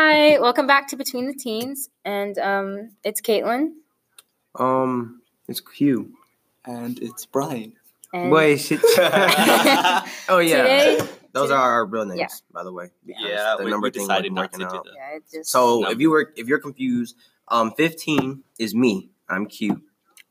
Hi, welcome back to Between the Teens, and um, it's Caitlin. Um, it's Q. And it's Brian. And Wait, shit. oh yeah, today, those today- are our real names, Yeah. by the way. Yeah, the we, number we thing decided wasn't to working do out. that. yeah, just So Number. if you were if you're confused, um, fifteen is me. I'm Q.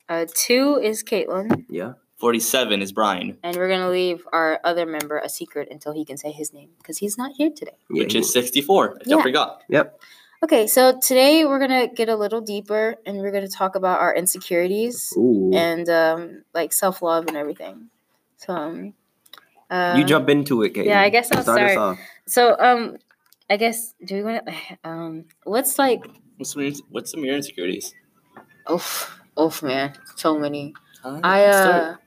uh, two is Caitlin, Yeah. 47 is Brian, and we're gonna leave our other member a secret until he can say his name because he's not here today. yeah which is 64, if you Yeah. forgot. Yep. Okay, so today we're gonna get a little deeper, and we're gonna talk about our insecurities Ooh. and um, like self love and everything. So, um, uh, you jump into it, Kate. yeah, I guess I'll start. start. So, um, I guess do we want to? Um, what's like? What's some, of your- what's some of your insecurities? Oof, oof, man, so many. Huh? I Start.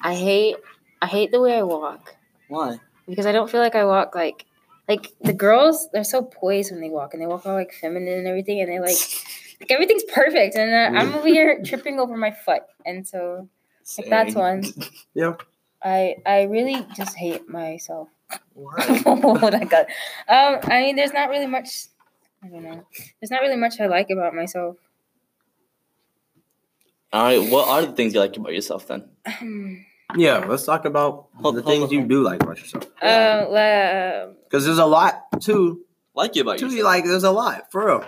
I hate, I hate the way I walk Why? because I don't feel like I walk like, like the girls. They're so poised when they walk, and they walk all like feminine and everything, and they like, like everything's perfect, and uh, I'm over here tripping over my foot, and so like that's one. Yeah. I I really just hate myself. Why? oh my god. Um, I mean, there's not really much. I don't know. There's not really much I like about myself. All right, what are the things you like about yourself then? Yeah. Let's talk about Hold- the hold things on. you do like about yourself. uh, la- Because there's a lot to Like you about To yourself? you like there's a lot for real.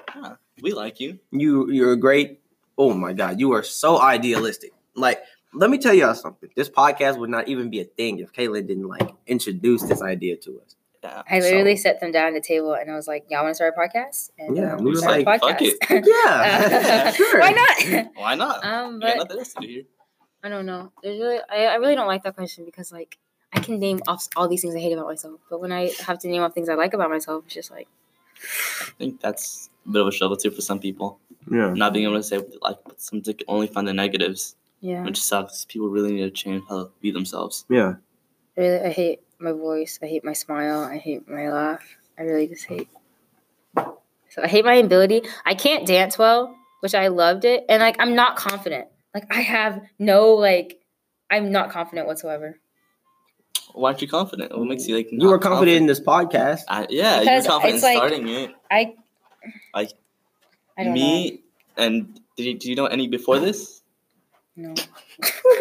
we like you. You you're a great. Oh my god, you are so idealistic. Like, let me tell y'all something. This podcast would not even be a thing if Caitlin didn't like introduce this idea to us. Yeah. I literally So- set them down at the table and I was like, "Y'all want to start a podcast?" And Yeah, um, we were like, fuck podcast. Yeah, Uh, sure. Why not? Why not? Um, you got but nothing else to do here. I don't know. There's really, I, I really don't like that question because like I can name off all these things I hate about myself, but when I have to name off things I like about myself, it's just like, I think that's a bit of a struggle too for some people. Yeah. Not being able to say like some can only find the negatives, yeah, which sucks. People really need to change how to be themselves. Yeah. Really, I hate my voice. I hate my smile. I hate my laugh. I really just hate. So I hate my ability. I can't dance well, which I loved it, and like I'm not confident. Like I have no like, I'm not confident whatsoever. Why aren't you confident? What makes you like? You were not confident in this podcast. I, yeah, Because you're confident it's like- starting it. I. Like, I don't Me and did you, do you know any before this? Know. No.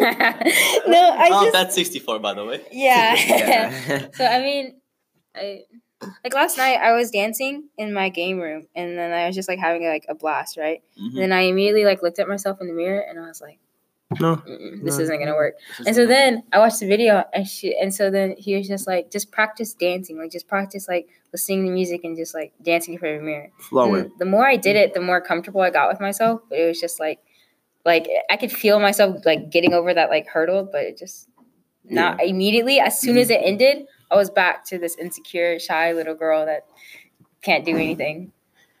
no, I oh, just. that's 64, by the way. yeah. Yeah. So I mean, I like last night I was dancing in my game room, and then I was just like having like a blast, right? Mhm. And then I immediately like looked at myself in the mirror, and I was like, no. "This No. isn't gonna work." And so then I watched the video, and she, and so then he was just like, "Just practice dancing, like just practice like listening to music and just like dancing in front of a mirror." Flowing. The more I did it, the more comfortable I got with myself. But it was just like, like I could feel myself like getting over that like hurdle, but it just not immediately. As soon as it mm-hmm. ended, I was back to this insecure, shy little girl that can't do anything.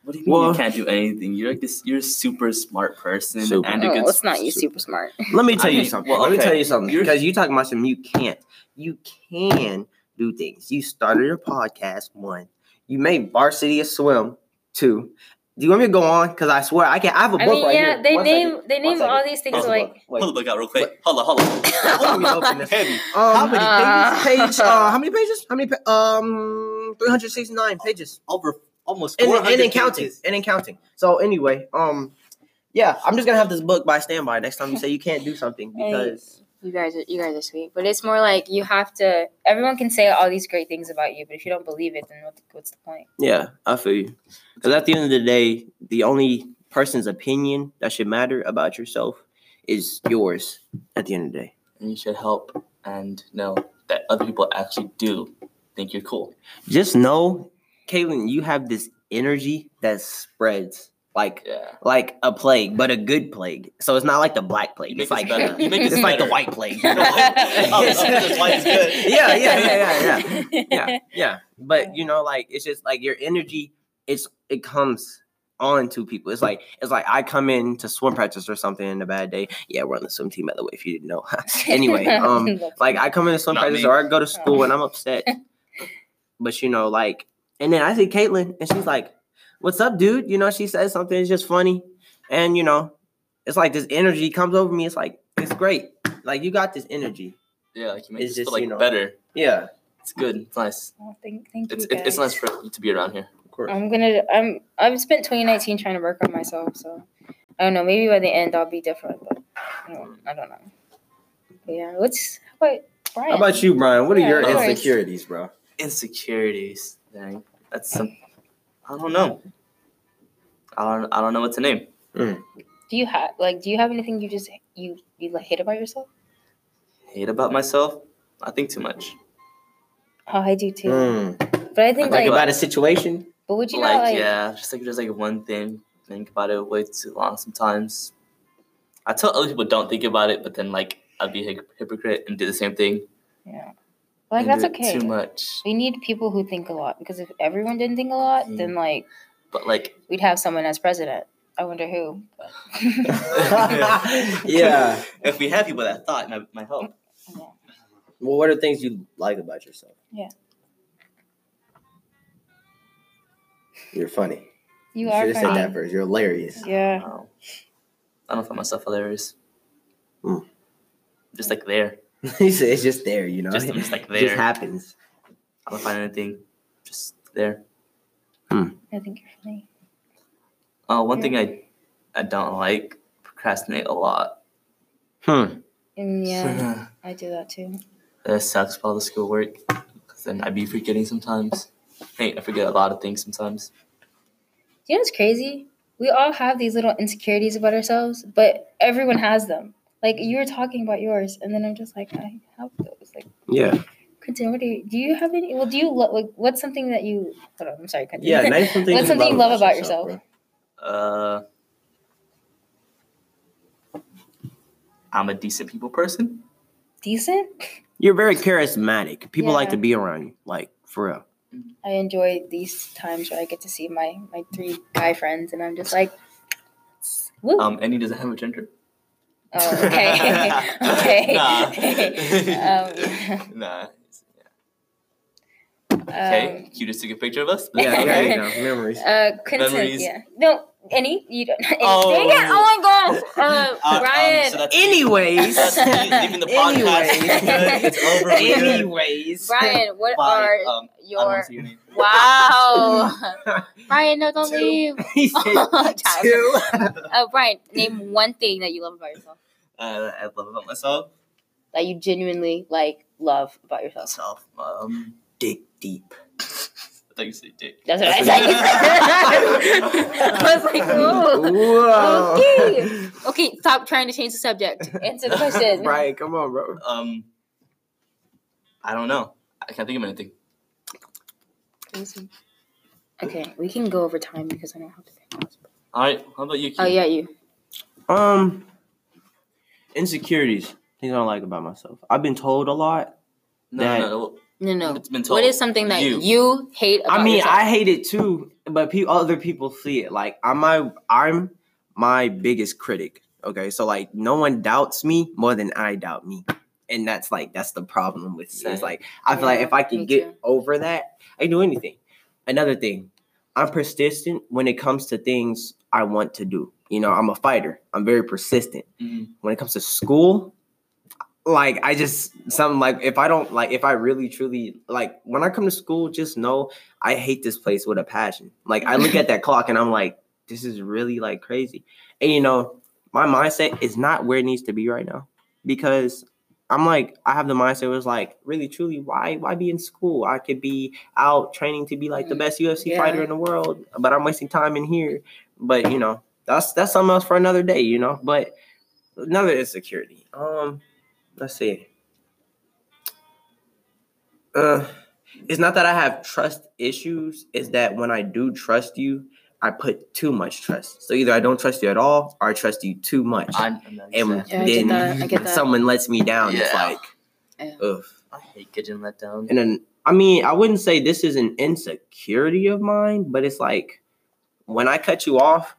What do you mean Well- you can't do anything? You're like this. You're a super smart person Super. and a No, oh, good. it's not you su- super smart. Let me tell you something. well, Let me tell you something. You're- Because you talking about something you can't. You can do things. You started a podcast, one. You made varsity a swim, two. Do you want me to go on? Because I swear I can. I have a book I mean, right yeah, here. they One name second. they One name second. all these things Hold like book. Wait. Hold the book out real quick. Hold on, hold on. Let me open this. Heavy. Um, how many Uh. pages? Page. Uh, how many pages? How many? Pa- um, three hundred sixty-nine pages. Over almost And, 400 and in counting. And in counting. So anyway, um, yeah, I'm just gonna have this book by standby next time you say you can't do something Hey. because you guys are you guys are sweet, but it's more like you have to. Everyone can say all these great things about you, but if you don't believe it, then what, what's the point? yeah, I feel you. Because at the end of the day, the only person's opinion that should matter about yourself is yours. At the end of the day, And you should help and know that other people actually do think you're cool. just know, Caitlin, you have this energy that spreads like Yeah. like a plague, but a good plague. So it's not like the black plague. You It's like this better. You make it's like the white plague. Oh, that's why it's good. Yeah, yeah, yeah, yeah, yeah. yeah, yeah. But you know, like it's just like your energy. It's it comes on to people. It's like it's like I come in to swim practice or something in a bad day. Yeah, we're on the swim team by the way. If you didn't know. anyway, um, like I come in to swim Not practice me. or I go to school and I'm upset. but you know, like, and then I see Caitlin and she's like, "What's up, dude?" You know, she says something. It's just funny, and you know, it's like this energy comes over me. It's like it's great. Like you got this energy. Yeah, like you make It's just, feel like you know- better. Yeah. It's good. It's nice. Oh, thank, thank It's you. it, it's nice for you to be around here. Of course. I'm gonna. I'm. I've spent 2019 trying to work on myself. So I don't know. Maybe by the end I'll be different, but I don't, I don't know. But yeah. What's how about Brian? How about you, Brian? What are Yeah, your insecurities, bro? Insecurities. Dang. That's some. I don't know. I don't. I don't know what to name. Do you have like? Do you have anything you just you you like hate about yourself? Hate about myself. I think too much. Oh, I do too. Mm. But I think Like like. about a situation? but would you like, not like? yeah, just like just like one thing. Think about it way too long sometimes. I tell other people don't think about it, but then like I'd be a hypocrite and do the same thing. Yeah. Like that's okay. Too much. We need people who think a lot because if everyone didn't think a lot, Mm. then like But like, we'd have someone as president. I wonder who. yeah. if we have people that thought, it might, might help. Well, what are things you like about yourself? Yeah. You're funny. You You are should have said that funny. first. You're hilarious. Yeah. Um, I don't find myself hilarious. Mm. Just like there. he said it's just there, you know. Just, just like it just happens. I don't find anything. Just there. I think you're funny. Uh, one thing I I don't like procrastinate a lot. Hmm. And yeah, I do that too. That sucks about the schoolwork. Cause then I'd be forgetting sometimes. Hey, I forget a lot of things sometimes. You know what's crazy? We all have these little insecurities about ourselves, but everyone has them. Like you were talking about yours, and then I'm just like, I have those. Like, Yeah. Quentin, what do you do? You have any? Well, do you lo- like? What's something that you? Hold on, I'm sorry, Quentin. Yeah. Nice something. What's something you love about yourself? bro. Uh, I'm a decent people person. Decent. You're very charismatic. People like to be around you. Like for real. I enjoy these times where I get to see my my three guy friends, and I'm just like, woo. Um, and he doesn't have a gender. Oh, okay, okay. Nah. um, nah. Okay, um, you just took a picture of us. Yeah. Okay. Yeah. You know, memories. uh, Quentin, Memories. yeah. No, any? You don't. Any, Oh. Dang it! Oh my gosh, uh, Uh, um, so that's Anyways. That's leaving the podcast. Anyways. Good. It's over. Anyways. Brian, what Bye. are Um, your wanna your wow? Brian, no, don't Two. leave. he two. Oh, Brian, name one thing that you love about yourself Uh, I love about myself. that you genuinely like love about yourself. Myself. Um, Dig deep. I thought you said dick. That's what I said. I was like, oh. Whoa. Okay. Okay, stop trying to change the subject. Answer the question. Right, come on, bro. Um, I don't know. I can't think of anything. Okay, we can go over time because I don't have to pay pause. All right. How about you? Oh yeah, you. Um, insecurities. Things I don't like about myself. I've been told a lot. No, That- no, no. No, no. It's been told. What is something that You. you, hate about I mean, yourself? I hate it too, but pe- other people see it. Like I'm my I'm my biggest critic. Okay, so like no one doubts me more than I doubt me, and that's like that's the problem with me. It's like I feel like if I can get too. over that, I can do anything. Another thing, I'm persistent when it comes to things I want to do. You know, I'm a fighter. I'm very persistent. Mhm. When it comes to school, like I just something like if I don't like if I really truly like when I come to school, just know I hate this place with a passion. Like I look at that clock and I'm like, this is really like crazy. And you know, my mindset is not where it needs to be right now because I'm like I have the mindset it's like really truly why why be in school? I could be out training to be like the best UFC yeah. fighter in the world, but I'm wasting time in here. But you know, that's that's something else for another day, you know. But another insecurity. Um, let's see. Uh, it's not that I have trust issues. It's that when I do trust you, I put too much trust. So either I don't trust you at all, or I trust you too much, I, I and exactly. Yeah, I get then that. I get that. someone lets me down. It's like, Yeah. ugh. I hate getting let down. And then I mean, I wouldn't say this is an insecurity of mine, but it's like when I cut you off,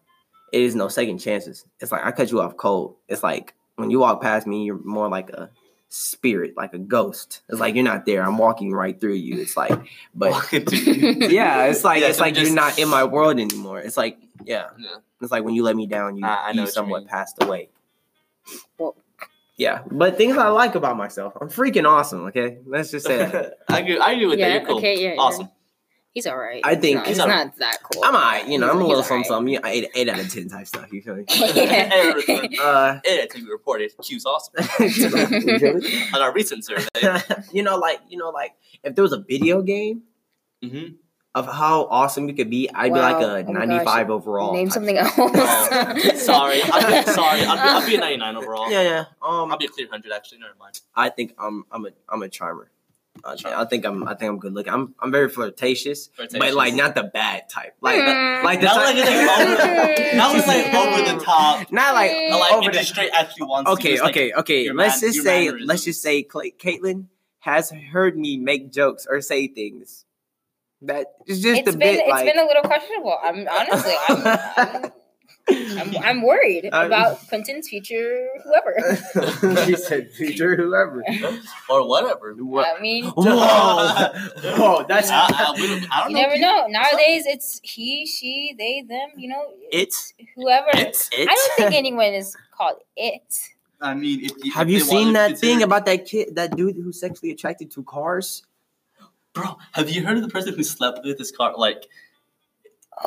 it is no second chances. It's like I cut you off cold. It's like when you walk past me, you're more like a spirit, like a ghost. It's like you're not there. I'm walking right through you. It's like, but Walking through you. yeah, it's like Yeah, it's so like just- you're not in my world anymore. It's like yeah, Yeah. it's like when you let me down, you, I- I know you what you somewhat passed away. Well- yeah, but things I like about myself, I'm freaking awesome. Okay, let's just say that. I agree. I agree with that. Yeah, You're cool. okay, yeah, yeah. Awesome. He's all right. I think- he's, He's not, not that cool. I'm alright, you know, I'm a little something, all something. You know, eight, eight out of ten type stuff. You feel me? right. Uh, It to be reported. Q's awesome. you feel me? On our recent survey. you know, like you know, like if there was a video game hmm of how awesome we could be, I'd be like a Oh my 95 overall. Name something else. Oh, sorry. I'll be, sorry. I'll be, I'll be a 99 overall. Yeah, yeah. Um, I'll be a clear 100 actually. Never mind. I think I'm I'm a I'm a charmer. I think I'm I think I'm good looking. I'm I'm very flirtatious, but like not the bad type. Like the, Mm. like the Not type- like it's over- That was like over the top. Not like Mm. Like over the the straight actually wants to Okay, like, okay, okay. Let's man- just say mannerisms. let's just say Cla- Caitlin has heard me make jokes or say things that is just It's a been bit it's like been a little questionable. I'm honestly I'm I'm, I'm, I'm worried about Quentin's future whoever. she said future whoever. or whatever. What? I mean, Whoa, whoa, that's I, I, we don't- I don't you know. never if know. Nowadays, it's he, she, they, them. You know, it's whoever. it's I don't think anyone is called it. I mean, if, if Have you seen that to thing about that kid, that dude who's sexually attracted to cars? Bro, have you heard of the person who slept with his car? Like,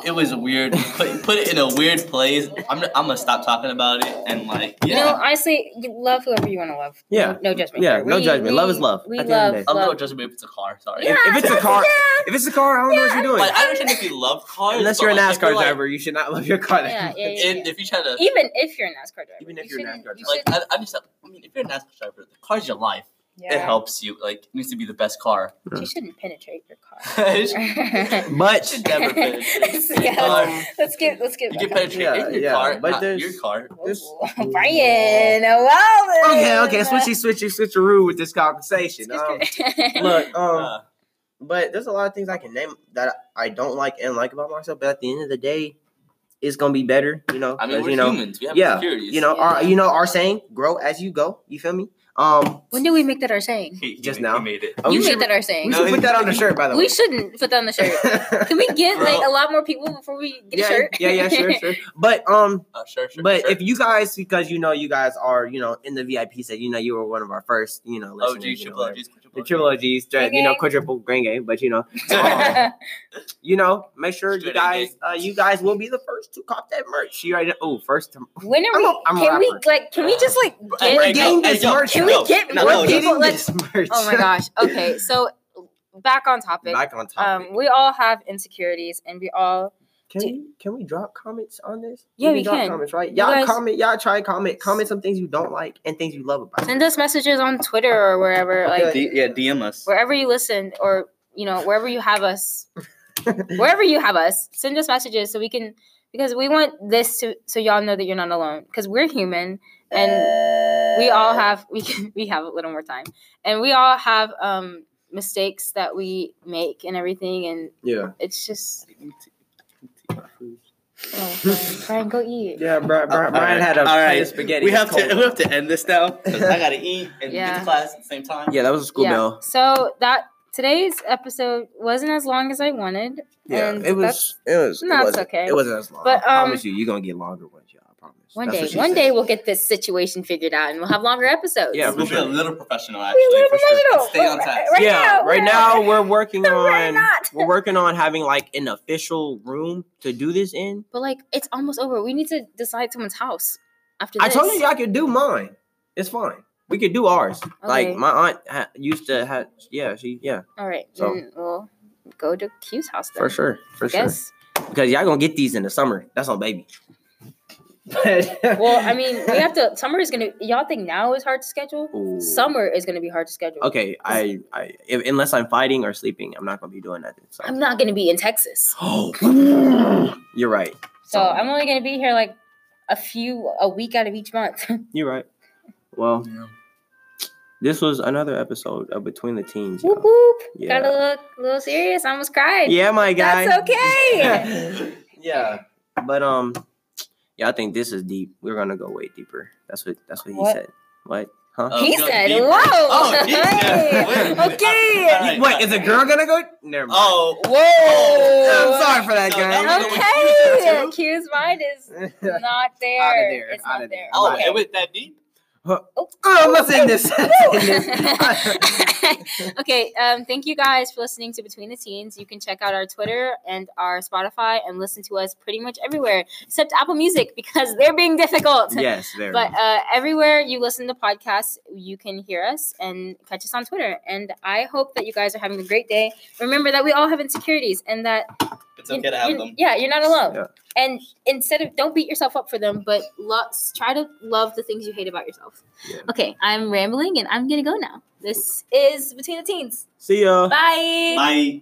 it was oh. weird. Put, put it in a weird place. I'm, I'm gonna stop talking about it and like, yeah. You know, honestly, you love whoever you want to love. Yeah. no, no judgment. Yeah, here. no judgment. Love is love We at the end of the love. day. I'm love. not judging me if it's a car. Sorry. Yeah, if it's a car, yeah. if it's a car, I don't know what you're doing. Like, I understand if you love cars, Unless you're a like, NASCAR like- driver, you should not love your car. that Yeah, yeah, yeah. And if you try to, Even if you're a NASCAR driver, Even if you you're a NASCAR you like, should- I, I just, I mean, if you're a NASCAR driver, the car's your life. Yeah. It helps you. Like, it needs to be the best car. You shouldn't penetrate your car. Much should never penetrate. Let's- yeah, Um, let's, let's get let's get You back can penetrate Yeah, in your yeah, car, but not there's- your car. this- Ooh, Brian, well okay, okay, switchy, switchy, switcheroo with this conversation. Um, look, um, Uh, but there's a lot of things I can name that I don't like and like about myself. But at the end of the day, it's gonna be better. You know, I mean, 'cause, we're you know, humans. We have yeah, insecurities. you know, Yeah. our you know our saying, "Grow as you go." You feel me? Um, when did we make that our saying? He- he Just made- now. made it. oh, you we made should, that our saying. No, should put that on the shirt, by the way. We shouldn't put that on the shirt. Can we get Bro. like a lot more people before we get yeah, a shirt? yeah, yeah, sure, sure. But um, Uh, sure, sure. but sure. if you guys, because you know, you guys are, you know, in the VIP set, you know, you were one of our first, you know, OG, listeners, you know, triple OGs, the triple OGs, you know, quadruple green game, but you know, you know, make sure you Straight A guys, uh, you guys will be the first to cop that merch. You already, oh, first to when are I'm we? a- I'm a can we like? Can we just like Hey, get? Hey, getting this merch. Can we yo, get no, more no, people? getting Like, this merch. oh my gosh. Okay, so back on topic. Back on topic. Um, we all have insecurities, and we all can do- we can we drop comments on this? Yeah, we drop can. comments, right? You Y'all guys- comment, y'all try comment, comment some things you don't like and things you love about. send us messages on Twitter or wherever, like D- yeah, DM us. wherever you listen, or you know wherever you have us, wherever you have us, send us messages so we can because we want this to so y'all know that you're not alone because we're human and we all have we can we have a little more time and we all have um mistakes that we make and everything and Yeah. it's just oh, Brian, Brian, go eat. Yeah, Brian, Brian, Brian Alright, had a alright. plate of spaghetti. We have cold. to we have to end this now I gotta eat and get to class at the same time. Yeah, that was a school yeah. bell. So that today's episode wasn't as long as I wanted. Yeah, and it was. It was. No, it it's okay. It wasn't as long. But, I um, promise you, you're gonna get longer ones, y'all. I promise. One That's day, one said. day we'll get this situation figured out and we'll have longer episodes. Yeah, We'll for be a little professional We're a actually. little for sure. professional. Stay on Right- task. right yeah, now, right we're- now we're working We're on. not. We're working on having like an official room to do this in. But like, it's almost over. We need to decide someone's house after This. I told you I could do mine. It's fine. We could do ours. Okay. Like my aunt ha- used to have. Yeah, she. Yeah, All right, So- then we'll go to Q's house then. for sure, for I sure. guess. Because y'all gonna get these in the summer. That's on baby. Well, I mean, we have to. Summer is gonna. Y'all think now is hard to schedule? Ooh. Summer is gonna be hard to schedule. Okay, I, I, if, unless I'm fighting or sleeping, I'm not gonna be doing nothing. So. I'm not gonna be in Texas, Oh, you're right. so I'm only gonna be here like a few a week out of each month. You're right. Well, Yeah. This was another episode of Between the Teens. whoop whoop. Yeah. Gotta look a little serious. I almost cried. Yeah, my guy. That's okay. yeah, but um, yeah, I think this is deep. We're gonna go way deeper. That's what that's what he said. What? Huh? Oh, he go said, deeper. "Whoa." Oh, he Hey. okay. All right. Wait, is a girl gonna go? Never mind. Oh, Whoa. I'm sorry for that, No, guys. that Okay. you Q's mind is not there. Outta there, It's outta not there. there. oh, okay. it was that deep. Oh, Oh, what's in this? okay, um, thank you guys for listening to Between the Teens. You can check out our Twitter and our Spotify and listen to us pretty much everywhere except Apple Music because they're being difficult. yes, very. But uh, everywhere you listen to podcasts, you can hear us and catch us on Twitter. And I hope that you guys are having a great day. Remember that we all have insecurities and that It's okay to have them. Yeah, you're not alone. Yeah. And instead of don't beat yourself up for them, but lo- try to love the things you hate about yourself. Yeah. Okay, I'm rambling and I'm gonna go now. This is Between the Teens. See ya. Bye. Bye.